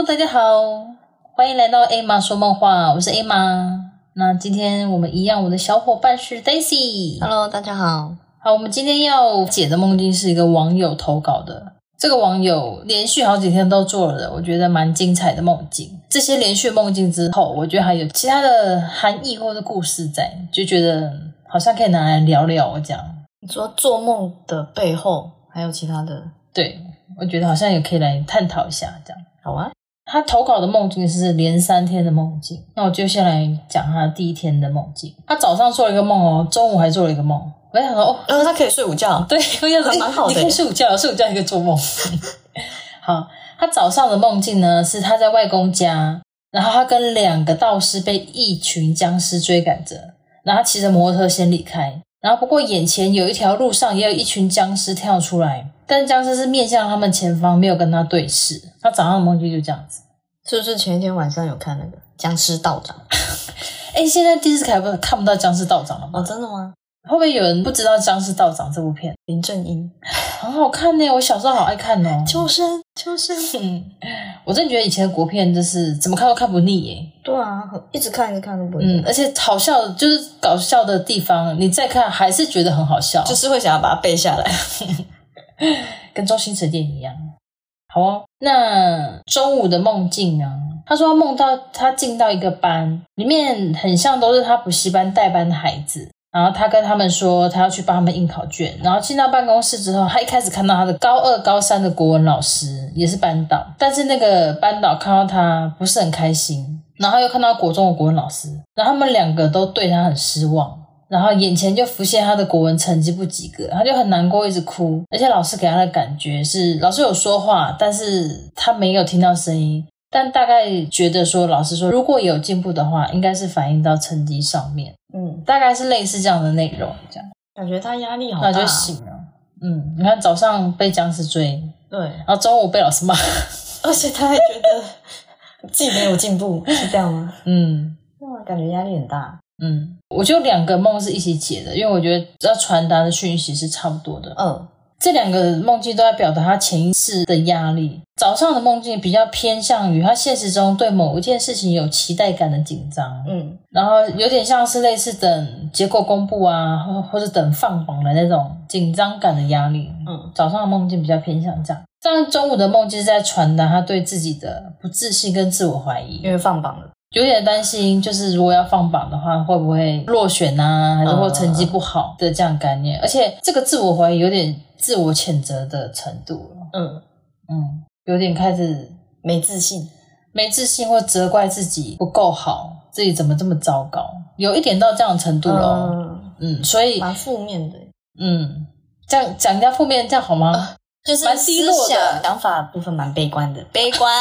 Hello，大家好，欢迎来到 A 妈说梦话，我是 A 妈。那今天我们一样，我的小伙伴是 Daisy。Hello，大家好。好，我们今天要解的梦境是一个网友投稿的。这个网友连续好几天都做了，我觉得蛮精彩的梦境。这些连续梦境之后，我觉得还有其他的含义或者故事在，就觉得好像可以拿来聊聊这样。你说做梦的背后还有其他的？对，我觉得好像也可以来探讨一下这样。好啊，他投稿的梦境是连三天的梦境，那我就先来讲他第一天的梦境。他早上做了一个梦哦，中午还做了一个梦。我在想说，哦，呃，他可以睡午觉。对，我想说，还蛮好的你可以睡午觉，睡午觉也可以做梦。好，他早上的梦境呢是他在外公家，然后他跟两个道士被一群僵尸追赶着，然后他骑着摩托车先离开，然后不过眼前有一条路上也有一群僵尸跳出来，但是僵尸是面向他们前方，没有跟他对视。他早上的梦境就这样子。是不是前一天晚上有看那个僵尸道长？哎，现在电视台不看不到僵尸道长了吗？哦，真的吗？会不会有人不知道僵尸道长这部片？林正英，很好看呢，我小时候好爱看哦。秋生，秋生。嗯，我真的觉得以前的国片就是怎么看都看不腻耶。对啊，很一直看一直看都不腻，嗯，而且好笑就是搞笑的地方，你再看还是觉得很好笑，就是会想要把它背下来。跟周星驰电影一样。好哦，那中午的梦境呢，他说梦到他进到一个班，里面很像都是他补习班代班的孩子。然后他跟他们说，他要去帮他们印考卷。然后进到办公室之后，他一开始看到他的高二、高三的国文老师也是班导，但是那个班导看到他不是很开心，然后又看到国中的国文老师，然后他们两个都对他很失望。然后眼前就浮现他的国文成绩不及格，他就很难过，一直哭。而且老师给他的感觉是，老师有说话，但是他没有听到声音。但大概觉得说，老师说如果有进步的话，应该是反映到成绩上面，嗯，大概是类似这样的内容。这样，感觉他压力好大。那就醒了。嗯，你看早上被僵尸追，对，然后中午被老师骂，而且他还觉得自己没有进步，是这样吗？嗯哇，感觉压力很大。嗯，我就两个梦是一起解的，因为我觉得要传达的讯息是差不多的。嗯，这两个梦境都在表达他潜意识的压力。早上的梦境比较偏向于他现实中对某一件事情有期待感的紧张，嗯，然后有点像是类似等结果公布啊，或或者等放榜的那种紧张感的压力。嗯，早上的梦境比较偏向这样，但中午的梦境是在传达他对自己的不自信跟自我怀疑，因为放榜了。有点担心，就是如果要放榜的话，会不会落选啊，还是或成绩不好的这样概念？而且这个自我怀疑有点自我谴责的程度了，嗯，嗯，有点开始没自信。没自信或责怪自己不够好，自己怎么这么糟糕，有一点到这样的程度了哦，嗯，嗯，所以蛮负面的。嗯，这样讲人家负面这样好吗？就是蛮低落的思想想法部分蛮悲观的，悲观，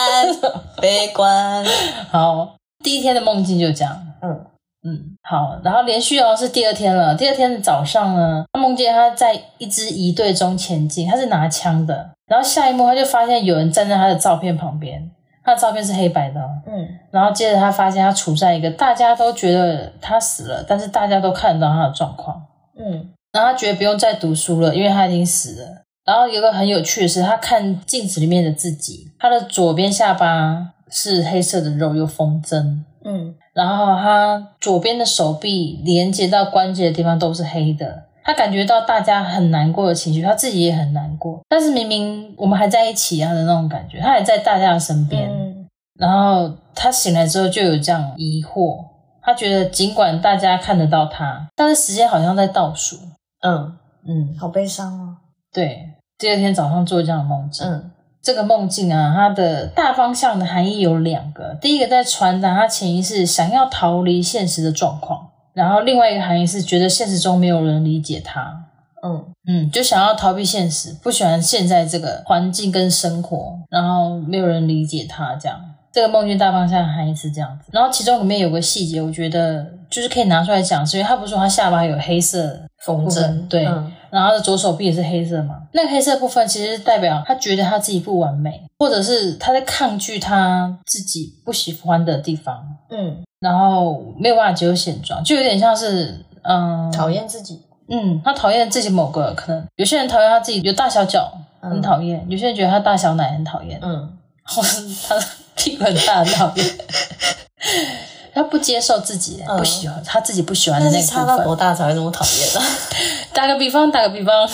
悲观。好，第一天的梦境就这样，嗯嗯，好，然后连续哦是第二天了。第二天的早上呢，他梦见他在一支仪队中前进，他是拿枪的。然后下一幕他就发现有人站在他的照片旁边，他的照片是黑白的哦。嗯然后接着他发现他处在一个大家都觉得他死了，但是大家都看得到他的状况。嗯然后他觉得不用再读书了，因为他已经死了。然后有一个很有趣的是，他看镜子里面的自己，他的左边下巴是黑色的肉，有缝针。嗯然后他左边的手臂连接到关节的地方都是黑的，他感觉到大家很难过的情绪，他自己也很难过。但是明明我们还在一起啊的那种感觉，他还在大家的身边。嗯然后他醒来之后就有这样疑惑，他觉得尽管大家看得到他，但是时间好像在倒数。嗯，嗯，好悲伤哦。对。第二天早上做这样的梦境，嗯这个梦境啊，它的大方向的含义有两个。第一个在传达他潜意识想要逃离现实的状况，然后另外一个含义是觉得现实中没有人理解他，嗯嗯，就想要逃避现实，不喜欢现在这个环境跟生活，然后没有人理解他这样。这个梦境大方向的含义是这样子，然后其中里面有个细节，我觉得就是可以拿出来讲，是因为他不是说他下巴有黑色部缝针，对，嗯然后他的左手臂也是黑色嘛，那个黑色部分其实代表他觉得他自己不完美，或者是他在抗拒他自己不喜欢的地方，嗯，然后没有办法接受现状，就有点像是嗯，讨厌自己。嗯，他讨厌自己某个可能，有些人讨厌他自己有大小脚，很嗯讨厌；有些人觉得他大小奶很讨厌。嗯或是他屁股很大很讨厌，他不接受自己不喜欢、他自己不喜欢的那那个部分。是差到多大才会那么讨厌呢？打个比方，打个比方，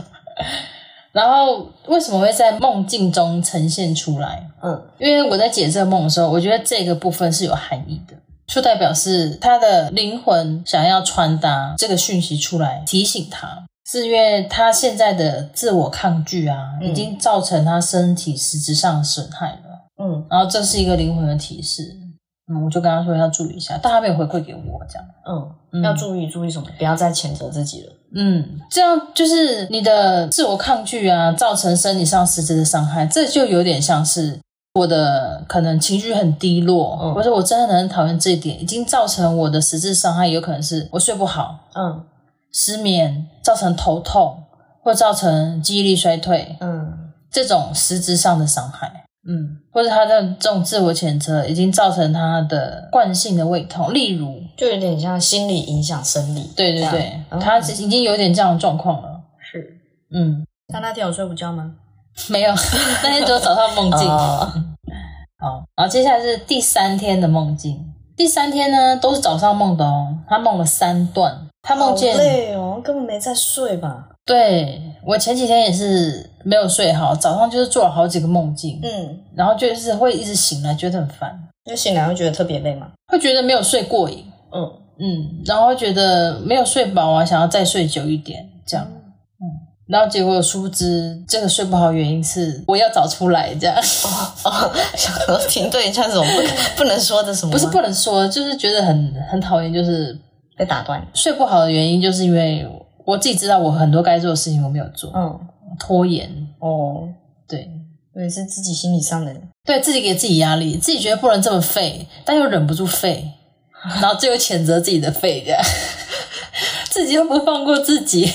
然后为什么会在梦境中呈现出来？嗯因为我在解这个梦的时候，我觉得这个部分是有含义的，就代表是他的灵魂想要传达这个讯息出来，提醒他，是因为他现在的自我抗拒啊，嗯已经造成他身体实质上的损害了。嗯然后这是一个灵魂的提示，嗯，我就跟他说要注意一下，但他没有回馈给我，这样。嗯，嗯要注意注意什么？不要再谴责自己了。嗯，这样就是你的自我抗拒啊，造成身体上实质的伤害，这就有点像是我的可能情绪很低落，嗯或者我真的很讨厌这一点，已经造成我的实质伤害，有可能是我睡不好、嗯失眠，造成头痛，或造成记忆力衰退，嗯这种实质上的伤害。嗯，或者他的这种自我谴责已经造成他的惯性的胃痛，例如，就有点像心理影响生理。对对对，嗯他已经有点这样的状况了。是。嗯，他那天有睡午觉吗？没有，那天只有早上梦境。哦好，然后接下来是第三天的梦境。第三天呢，都是早上梦的哦。他梦了三段，他梦见好累哦，根本没在睡吧？对我前几天也是没有睡好，早上就是做了好几个梦境，嗯，然后就是会一直醒来，觉得很烦，就醒来会觉得特别累嘛。会觉得没有睡过瘾，嗯，嗯，然后会觉得没有睡饱啊，想要再睡久一点，这样，嗯，然后结果殊不知这个睡不好原因是我要找出来这样。哦，想说停顿一下，这种不 不能说的什么？不是不能说，就是觉得很很讨厌，就是被打断。睡不好的原因，就是因为我自己知道我很多该做的事情我没有做，嗯，拖延，哦，对，也是自己心理上的。对自己给自己压力，自己觉得不能这么废，但又忍不住废，然后最后谴责自己的废，这样，自己又不放过自己，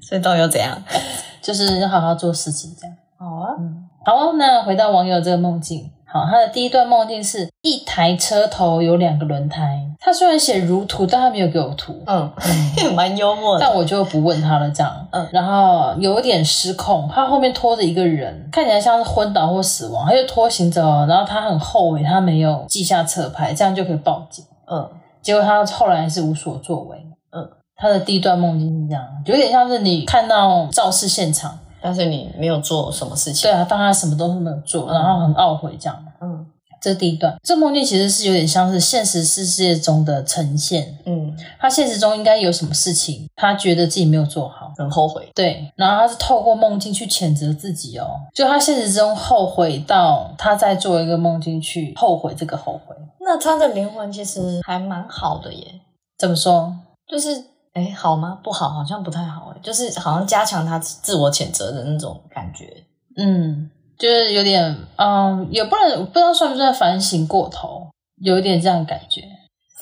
所以到底要怎样？就是要好好做事情，这样。好啊，好，那回到网友这个梦境。好，他的第一段梦境是一台车头有两个轮胎。他虽然写如图，但他没有给我图。嗯，蛮幽默的。但我就不问他了，这样，嗯然后有点失控，他后面拖着一个人，看起来像是昏倒或死亡，他就拖行着哦，然后他很后悔他没有记下车牌，这样就可以报警。嗯结果他后来还是无所作为。嗯，他的第一段梦境是这样，有点像是你看到肇事现场，但是你没有做什么事情。对啊，当他什么都是没有做，然后很懊悔这样。嗯这第一段，这梦境其实是有点像是现实世界中的呈现。嗯，他现实中应该有什么事情，他觉得自己没有做好，很后悔。对，然后他是透过梦境去谴责自己哦，就他现实中后悔到他在做一个梦境去后悔这个后悔，那他的灵魂其实还蛮好的耶，怎么说？就是哎，好吗？不好，好像不太好哎，就是好像加强他自我谴责的那种感觉。嗯，就是有点，嗯，也不能不知道算不算反省过头，有一点这样的感觉。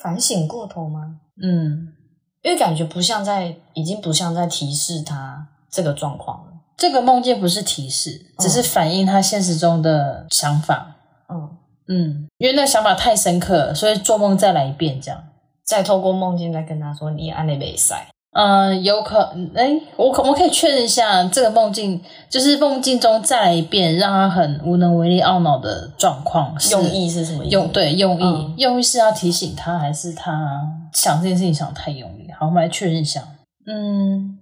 反省过头吗？嗯，因为感觉不像在，已经不像在提示他这个状况了。这个梦境不是提示，只是反映他现实中的想法。嗯，嗯，因为那想法太深刻了，所以做梦再来一遍这样。再透过梦境再跟他说，你按那没塞。嗯，有可，哎，我可我可以确认一下，这个梦境就是梦境中再来一遍，让他很无能为力、懊恼的状况用意是什么意思？用对用意、嗯用意是要提醒他，还是他想这件事情想太用力？好，我们来确认一下。嗯，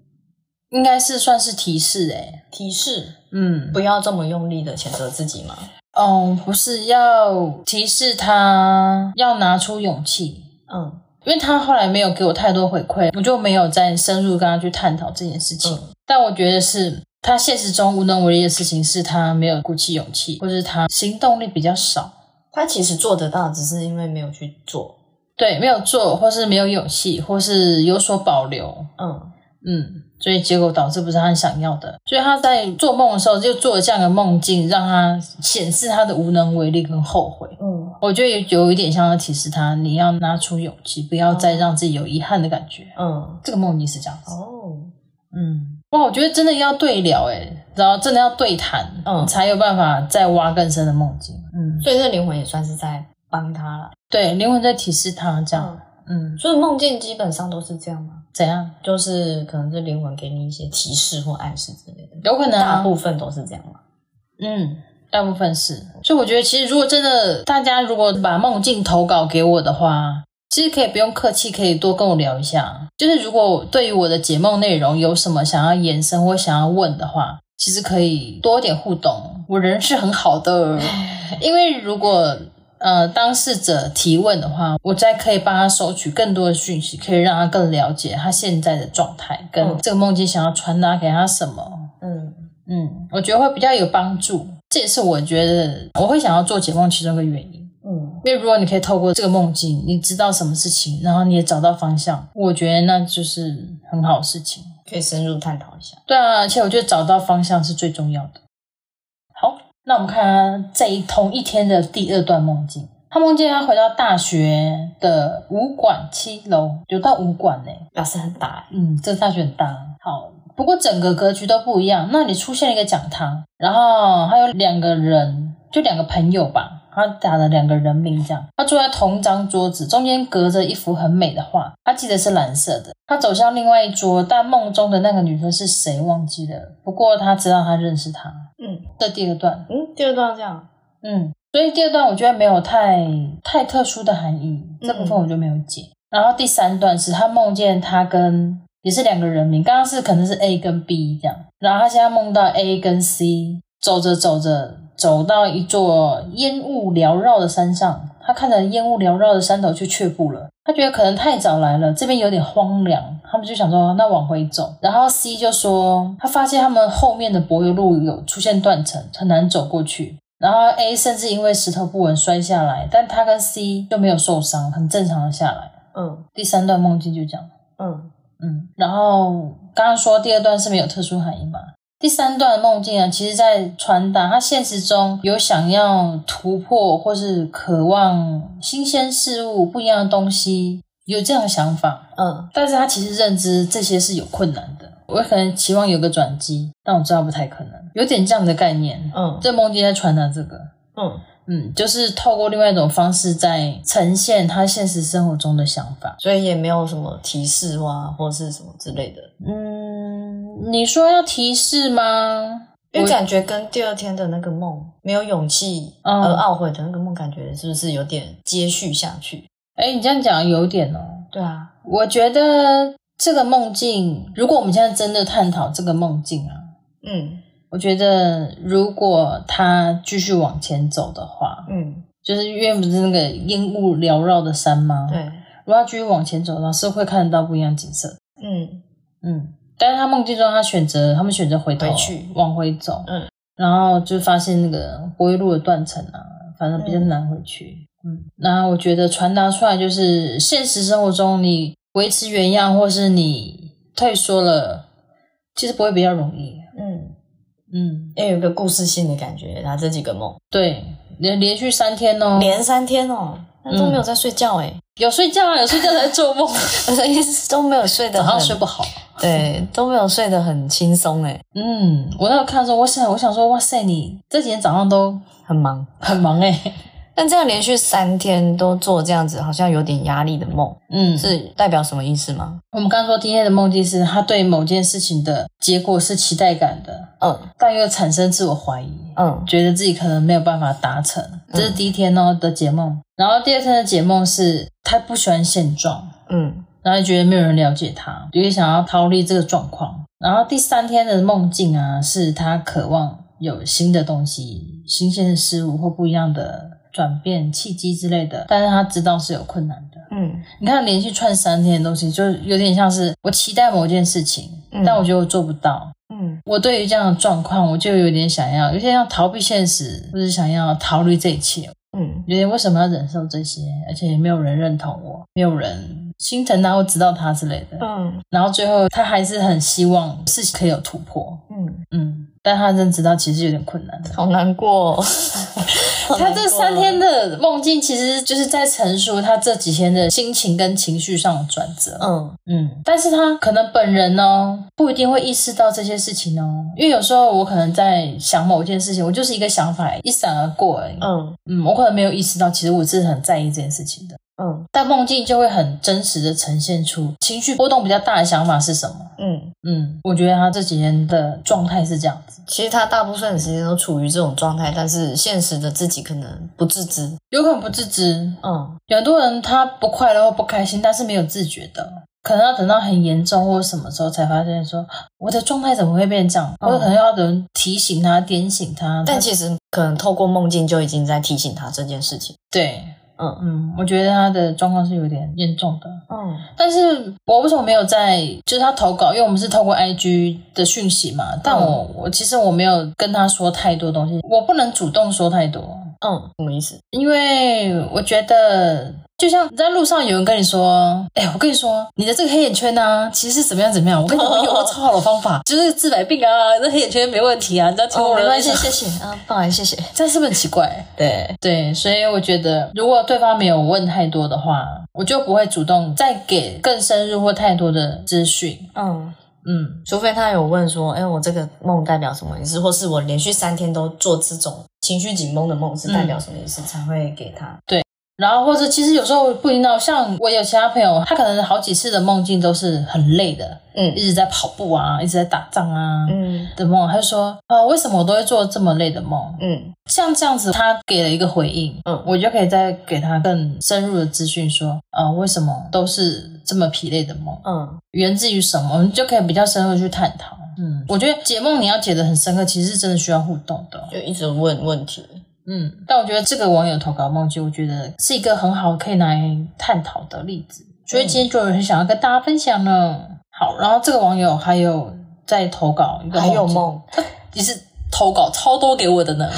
应该是算是提示诶、提示，嗯，不要这么用力的谴责自己嘛。哦，不是要提示他要拿出勇气，嗯因为他后来没有给我太多回馈，我就没有再深入跟他去探讨这件事情。嗯。但我觉得是他现实中无能为力的事情，是他没有鼓起勇气，或是他行动力比较少，他其实做得到，只是因为没有去做。对，没有做，或是没有勇气，或是有所保留，嗯。嗯，所以结果导致不是他想要的。所以他在做梦的时候就做了这样的梦境，让他显示他的无能为力跟后悔。嗯我觉得有有一点像要提示他，你要拿出勇气，不要再让自己有遗憾的感觉。嗯，这个梦境是这样子。哦，嗯，哇，我觉得真的要对聊哎，然后真的要对谈，嗯才有办法再挖更深的梦境。嗯，所以这灵魂也算是在帮他了。对，灵魂在提示他这样。嗯，所以梦境基本上都是这样吗？怎样？就是可能是灵魂给你一些提示或暗示之类的，有可能啊。大部分都是这样嘛。嗯，大部分是。所以我觉得，其实如果真的大家如果把梦境投稿给我的话，其实可以不用客气，可以多跟我聊一下。就是如果对于我的解梦内容有什么想要延伸或想要问的话，其实可以多点互动。我人是很好的，因为如果呃当事者提问的话，我再可以帮他收取更多的讯息，可以让他更了解他现在的状态，跟这个梦境想要传达给他什么。嗯。嗯，我觉得会比较有帮助，这也是我觉得我会想要做解梦其中一个原因。嗯。因为如果你可以透过这个梦境，你知道什么事情，然后你也找到方向，我觉得那就是很好的事情。可以深入探讨一下。对啊，而且我觉得找到方向是最重要的。好，那我们看他这一同一天的第二段梦境。他梦见他回到大学的武馆七楼，有到武馆呢、表示很大欸，嗯，这个大学很大。好，不过整个格局都不一样。那里出现了一个讲堂，然后还有两个人，就两个朋友吧。他打了两个人名，这样。他坐在同一张桌子，中间隔着一幅很美的画，他记得是蓝色的。他走向另外一桌，但梦中的那个女生是谁忘记了。不过他知道他认识她。嗯这第二段，嗯，第二段这样，嗯，所以第二段我觉得没有太太特殊的含义，这部分我就没有解。然后第三段是他梦见他跟也是两个人名，刚刚是可能是 A 跟 B 这样，然后他现在梦到 A 跟 C 走着走着走到一座烟雾缭绕的山上，他看着烟雾缭绕的山头就却步了。他觉得可能太早来了，这边有点荒凉，他们就想说那往回走。然后 C 就说他发现他们后面的柏油路有出现断层，很难走过去。然后 A 甚至因为石头不稳摔下来，但他跟 C 就没有受伤，很正常的下来。嗯第三段梦境就这样，嗯嗯，然后刚刚说第二段是没有特殊含义嘛？第三段梦境啊，其实在传达他现实中有想要突破或是渴望新鲜事物、不一样的东西，有这样的想法，嗯。但是他其实认知这些是有困难的。我可能期望有个转机，但我知道不太可能，有点这样的概念。嗯。这梦境在传达这个，嗯，嗯，就是透过另外一种方式在呈现他现实生活中的想法。所以也没有什么提示哇，或是什么之类的，嗯，你说要提示吗？因为感觉跟第二天的那个梦没有勇气嗯而懊悔的那个梦，感觉是不是有点接续下去？哎，你这样讲有点哦。对啊，我觉得这个梦境，如果我们现在真的探讨这个梦境啊，嗯我觉得如果他继续往前走的话，嗯，就是因为不是那个烟雾缭绕的山吗？。对，如果他继续往前走的话，是会看得到不一样景色。嗯嗯，但是他梦境中，他选择他们选择回头回去往回走，嗯，然后就发现那个柏油路的断层啊，反正比较难回去。嗯，那我觉得传达出来就是现实生活中你维持原样，或是你退缩了，其实不会比较容易。嗯，嗯，要有一个故事性的感觉。他这几个梦。对，连连续三天哦，连三天哦，那都没有在睡觉哎，有睡觉啊，有睡觉才做梦，我的意思都没有睡得早上睡不好。对，都没有睡得很轻松哎，嗯，我那时候看的时候，我想，我想说，哇塞，你这几天早上都很忙。很忙哎、但这样连续三天都做这样子，好像有点压力的梦，嗯，是代表什么意思吗？我们刚刚说今天的梦境是他对某件事情的结果是期待感的，嗯但又产生自我怀疑，嗯觉得自己可能没有办法达成。这是第一天哦的解梦，然后第二天的解梦是他不喜欢现状，嗯然后觉得没有人了解他，有点想要逃离这个状况。然后第三天的梦境啊，是他渴望有新的东西、新鲜的事物或不一样的转变契机之类的，但是他知道是有困难的。嗯你看连续串三天的东西，就有点像是我期待某件事情，嗯但我觉得我做不到。嗯我对于这样的状况，我就有点想要，有点要逃避现实，或者想要逃离这一切。嗯有点为什么要忍受这些，而且也没有人认同我，没有人心疼他或知道他之类的。嗯然后最后他还是很希望事情可以有突破，嗯，嗯，但他真知道其实有点困难。好难过、哦。他这三天的梦境，其实就是在陈述他这几天的心情跟情绪上的转折。嗯嗯，但是他可能本人呢，不一定会意识到这些事情哦，因为有时候我可能在想某件事情，我就是一个想法一闪而过而已。嗯嗯，我可能没有意识到，其实我是很在意这件事情的。嗯但梦境就会很真实的呈现出情绪波动比较大的想法是什么。嗯，嗯，我觉得他这几天的状态是这样子，其实他大部分的时间都处于这种状态，但是现实的自己可能不自知。有可能不自知。嗯有很多人他不快乐或不开心，但是没有自觉的，可能要等到很严重或什么时候才发现说我的状态怎么会变这样，嗯或者可能要有人提醒他、点醒。他但其实可能透过梦境就已经在提醒他这件事情。对，嗯嗯，我觉得他的状况是有点严重的。嗯但是我为什么没有在就是他投稿？因为我们是透过 IG 的讯息嘛，但我、我其实我没有跟他说太多东西，我不能主动说太多，嗯，什么意思？因为我觉得。就像你在路上有人跟你说：“哎、我跟你说，你的这个黑眼圈呢、其实是怎么样怎么样。我跟你讲，我有个超好的方法，就是治百病啊，这黑眼圈没问题啊。你知道听哦，我的没关系，谢谢啊，不好意思，谢谢。这样是不是很奇怪？对，对，所以我觉得，如果对方没有问太多的话，我就不会主动再给更深入或太多的资讯。嗯，嗯，除非他有问说，哎，我这个梦代表什么意思，或是我连续三天都做这种情绪紧绷的梦是代表什么意思，才会给他。然后或者其实有时候不一定到，像我有其他朋友，他可能好几次的梦境都是很累的，嗯一直在跑步啊，一直在打仗啊。嗯的梦，他就说啊，为什么我都会做这么累的梦？嗯像这样子，他给了一个回应，嗯我就可以再给他更深入的资讯，说，啊，为什么都是这么疲累的梦？嗯源自于什么？我们就可以比较深入去探讨。嗯，我觉得解梦你要解得很深刻，其实是真的需要互动的。就一直问问题。嗯，但我觉得这个网友投稿梦境，我觉得是一个很好可以拿来探讨的例子，所以今天就有人想要跟大家分享呢。好，然后这个网友还有在投稿一个还有境，梦，也是投稿超多给我的呢。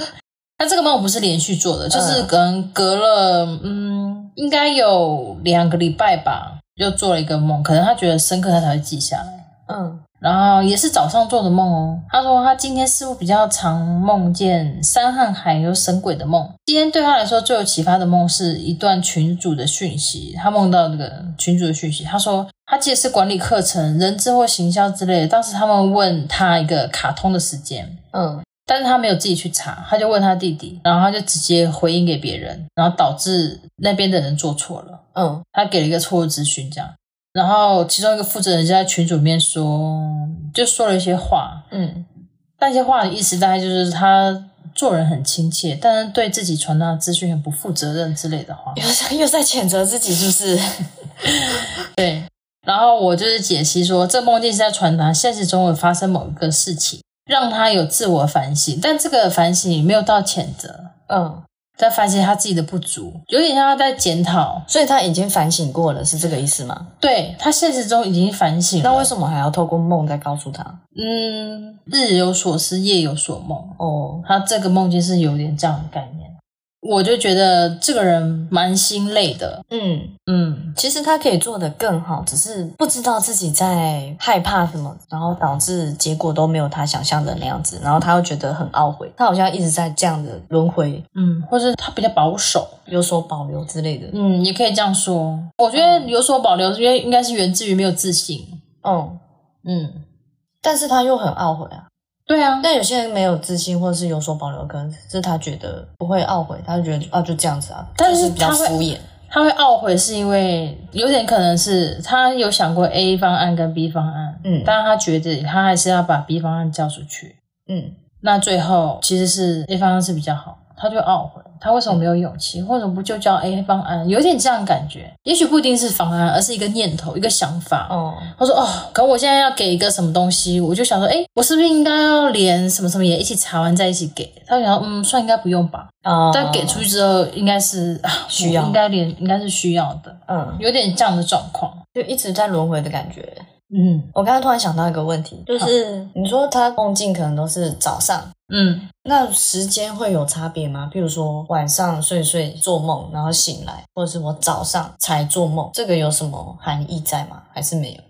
那这个梦不是连续做的，就是可能隔了嗯，应该有两个礼拜吧，又做了一个梦，可能他觉得深刻，他才会记下来。嗯然后也是早上做的梦哦。他说他今天似乎比较常梦见山和海有神鬼的梦。今天对他来说最有启发的梦是一段群主的讯息，他梦到那个群主的讯息。他说他记得是管理课程、人资或行销之类的。当时他们问他一个卡通的时间，嗯但是他没有自己去查，他就问他弟弟，然后他就直接回应给别人，然后导致那边的人做错了。嗯他给了一个错误资讯，这样。然后其中一个负责人就在群组里面说，就说了一些话，嗯那些话的意思大概就是他做人很亲切，但是对自己传达的资讯很不负责任之类的话。又在又在谴责自己，是不是？对，然后我就是解析说，这梦境是在传达现实中有发生某一个事情，让他有自我反省，但这个反省没有到谴责，嗯，在反省他自己的不足，有点像他在检讨。所以他已经反省过了，是这个意思吗？对他现实中已经反省了，那为什么还要透过梦再告诉他？嗯，日有所思，夜有所梦。哦，他这个梦境是有点这样的概念，我就觉得这个人蛮心累的。嗯，嗯，其实他可以做得更好，只是不知道自己在害怕什么，然后导致结果都没有他想象的那样子，然后他又觉得很懊悔，他好像一直在这样的轮回，嗯，或是他比较保守，有所保留之类的。嗯，也可以这样说。我觉得有所保留，因为应该是源自于没有自信。嗯，嗯，但是他又很懊悔啊。对啊，但有些人没有自信，或者是有所保留，可能是他觉得不会懊悔，他就觉得啊就这样子啊，但是就是比较敷衍。他会懊悔是因为有点可能是他有想过 A 方案跟 B 方案，嗯但是他觉得他还是要把 B 方案交出去。嗯那最后其实是 A 方案是比较好，他就懊悔，他为什么没有勇气？为什么不就叫 A 方案？有点这样的感觉，也许不一定是方案，而是一个念头，一个想法。哦他说：“哦，可我现在要给一个什么东西，我就想说，哎，我是不是应该要连什么什么也一起查完再一起给？”他就想说：“嗯，算应该不用吧。啊但给出去之后，应该是啊，需要应该连应该是需要的，嗯，有点这样的状况。就一直在轮回的感觉。嗯我刚刚突然想到一个问题，就是你说他梦境可能都是早上，嗯，那时间会有差别吗？譬如说晚上睡睡做梦，然后醒来，或者是我早上才做梦，这个有什么含义在吗？还是没有？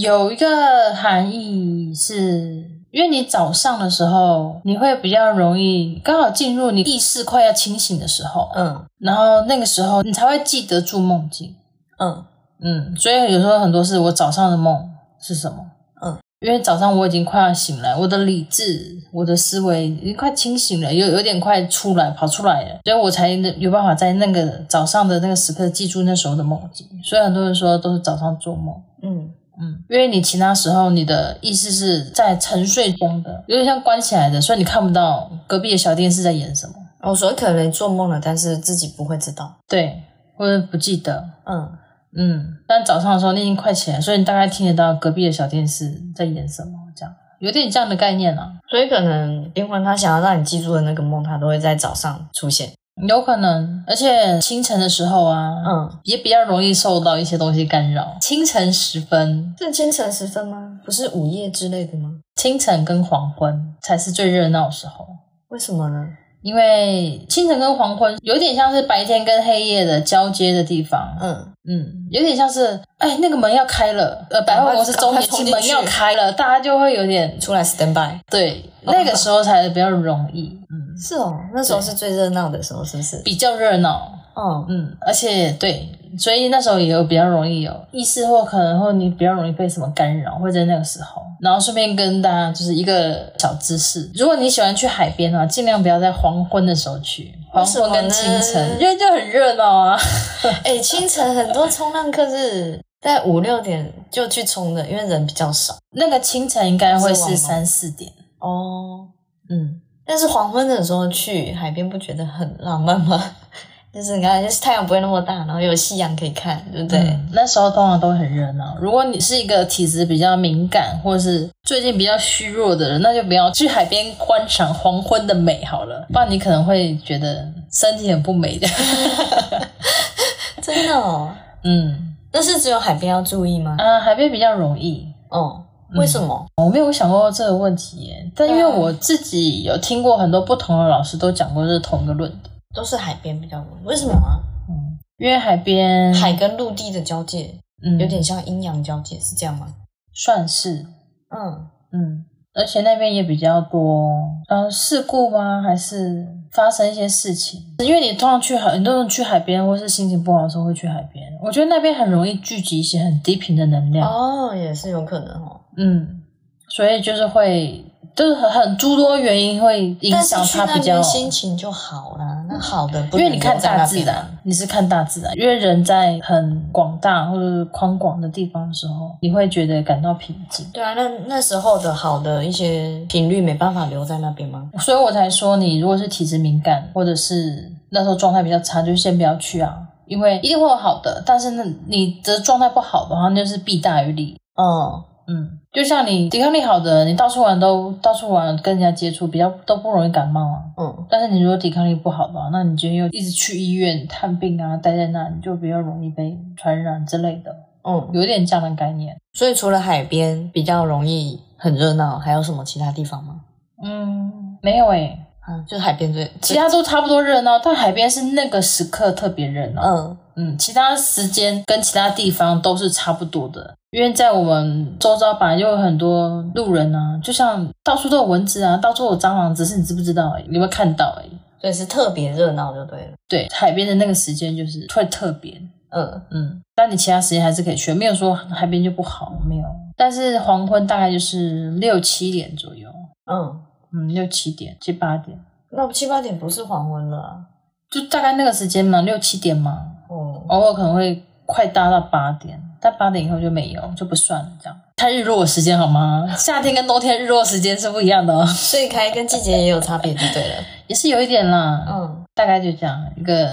有一个含义是。因为你早上的时候，你会比较容易刚好进入你意识快要清醒的时候，嗯然后那个时候你才会记得住梦境。嗯嗯，所以有时候很多是我早上的梦是什么？嗯，因为早上我已经快要醒来，我的理智、我的思维已经快清醒了，有有点快出来跑出来了，所以我才有办法在那个早上的那个时刻记住那时候的梦境。所以很多人说都是早上做梦。嗯，嗯，因为你其他时候你的意识是在沉睡中的，有点像关起来的，所以你看不到隔壁的小电视在演什么，哦，所以可能做梦了，但是自己不会知道。对，或者不记得，嗯，嗯，但早上的时候你已经快起来，所以你大概听得到隔壁的小电视在演什么，这样有点这样的概念啊，所以可能灵魂他想要让你记住的那个梦，他都会在早上出现。有可能，而且清晨的时候啊，嗯，也比较容易受到一些东西干扰。清晨时分，是清晨时分吗？不是午夜之类的吗？清晨跟黄昏才是最热闹的时候。为什么呢？因为清晨跟黄昏有点像是白天跟黑夜的交接的地方，嗯，嗯，有点像是哎那个门要开了，呃，百货公司中年庆门要开了，大家就会有点出来 stand by。对，那个时候才比较容易，嗯，是哦，那时候是最热闹的时候，是不是？比较热闹，哦，嗯，而且对，所以那时候也有比较容易有意识，或可能会你比较容易被什么干扰，会在那个时候。然后顺便跟大家就是一个小知识，如果你喜欢去海边啊，尽量不要在黄昏的时候去，黄昏跟清晨，因为就很热闹啊。哎、清晨很多冲浪客是在五六点就去冲的，因为人比较少。那个清晨应该会是三四点，哦，嗯，但是黄昏的时候去海边，不觉得很浪漫吗？就是你看，就是太阳不会那么大，然后有夕阳可以看，对不对？嗯那时候通常都很热闹。如果你是一个体质比较敏感，或是最近比较虚弱的人，那就不要去海边观赏黄昏的美好了，不然你可能会觉得身体很不美的。真的哦。嗯，但是只有海边要注意吗？啊，海边比较容易。哦，为什么？我没有想过这个问题耶，但因为我自己有听过很多不同的老师都讲过这同一个论点。都是海边比较容易，为什么啊？嗯，因为海边海跟陆地的交界嗯有点像阴阳交界，是这样吗？算是嗯，嗯，而且那边也比较多，呃，事故吗？还是发生一些事情？因为你通常去海，很多人去海边或是心情不好的时候会去海边，我觉得那边很容易聚集一些很低频的能量。哦，也是有可能哦。嗯，所以就是会，就是很很诸多原因会影响去那它比较边。心情就好了。那好的，因为你看大自然你是看大自然，因为人在很广大或者是宽广的地方的时候，你会觉得感到平静。对啊，那那时候的好的一些频率没办法留在那边吗？所以我才说，你如果是体质敏感，或者是那时候状态比较差，就先不要去啊，因为一定会有好的，但是呢，你的状态不好的话，那就是弊大于利。嗯，嗯，就像你抵抗力好的，你到处玩都到处玩，跟人家接触比较都不容易感冒啊。嗯，但是你如果抵抗力不好的话，那你就又一直去医院探病啊，待在那，你就比较容易被传染之类的，嗯，有一点这样的概念。所以除了海边比较容易很热闹，还有什么其他地方吗？嗯，没有诶、啊，就是海边最，其他都差不多热闹，但海边是那个时刻特别热闹。嗯嗯，其他时间跟其他地方都是差不多的，因为在我们周遭本来就有很多路人啊，就像到处都有蚊子啊，到处有蟑螂，只是你知不知道而已，你有没有看到而已。所以是特别热闹就对了。对，海边的那个时间就是会特别，嗯，嗯，但你其他时间还是可以去，没有说海边就不好，没有。但是黄昏大概就是六七点左右，嗯，嗯，六七点七八点，那七八点不是黄昏了、啊。就大概那个时间嘛，六七点嘛，哦，偶尔可能会快搭到八点，但八点以后就没有，就不算了。这样看日落的时间好吗？夏天跟冬天日落时间是不一样的哦，所以开跟季节也有差别，就对了。也是有一点啦。嗯，大概就这样一个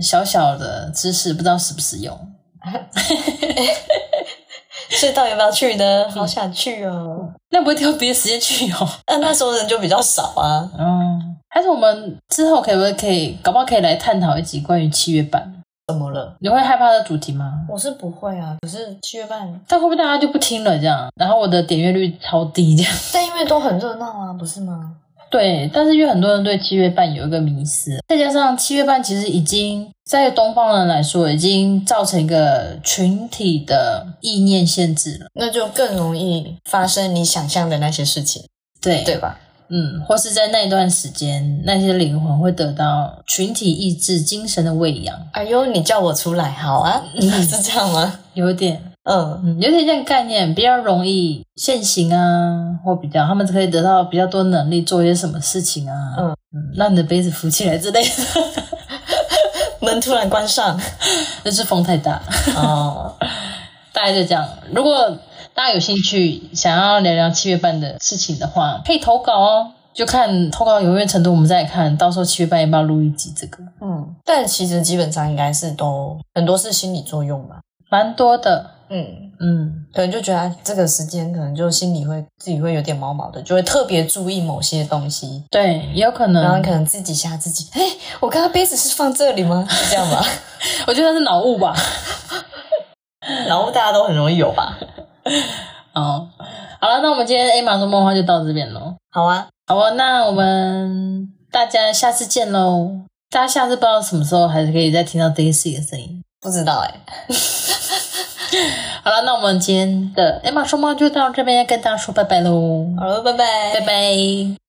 小小的知识，不知道实不实用。所以到底要不要去呢？好想去哦。那不会挑别的时间去哦。那那时候人就比较少啊。嗯，还是我们之后可不可以，搞不好可以来探讨一集关于七月半？怎么了？你会害怕的主题吗？我是不会啊，可是七月半，但会不会大家就不听了这样？然后我的点阅率超低这样？但因为都很热闹啊，不是吗？对，但是因为很多人对七月半有一个迷思，再加上七月半其实已经在东方人来说，已经造成一个群体的意念限制了。那就更容易发生你想象的那些事情，对对吧？嗯，或是在那一段时间，那些灵魂会得到群体意志、精神的喂养，哎呦，你叫我出来，好啊，是这样吗？有一点。嗯，嗯，有点这样概念，比较容易现行啊，或比较他们可以得到比较多能力，做一些什么事情啊，嗯嗯，让你的杯子浮起来之类的，门突然关上。那是风太大，哦，大概就这样。如果大家有兴趣想要聊聊七月半的事情的话，可以投稿哦。就看投稿踊跃程度，我们再来看到时候七月半要不要录一集这个，嗯，但其实基本上应该是都很多是心理作用吧。蛮多的，嗯，嗯，可能就觉得这个时间可能就心里会自己会有点毛毛的，就会特别注意某些东西，对，也有可能然后，可能自己吓自己。哎，我刚刚杯子是放这里吗？是这样吧？我觉得是脑雾吧。脑雾大家都很容易有吧？哦，好了，那我们今天 A 马说梦话就到这边喽。好啊，好啊，那我们大家下次见喽！大家下次不知道什么时候还是可以再听到 Daisy 的声音。不知道哎、好了，那我们今天的 A 马说梦就到这边，跟大家说拜拜喽，好了，拜拜，拜拜。